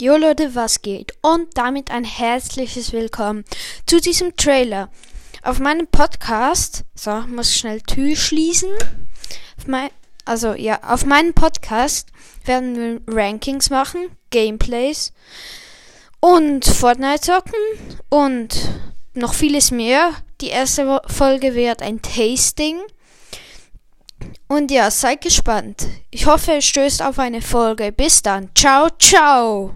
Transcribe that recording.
Jo Leute, was geht? Und damit ein herzliches Willkommen zu diesem Trailer. Auf meinem Podcast, so, muss schnell Tür schließen. Mein, also ja, auf meinem Podcast werden wir Rankings machen, Gameplays und Fortnite zocken und noch vieles mehr. Die erste Folge wird ein Tasting. Und ja, seid gespannt. Ich hoffe, ihr stößt auf eine Folge. Bis dann. Ciao, ciao.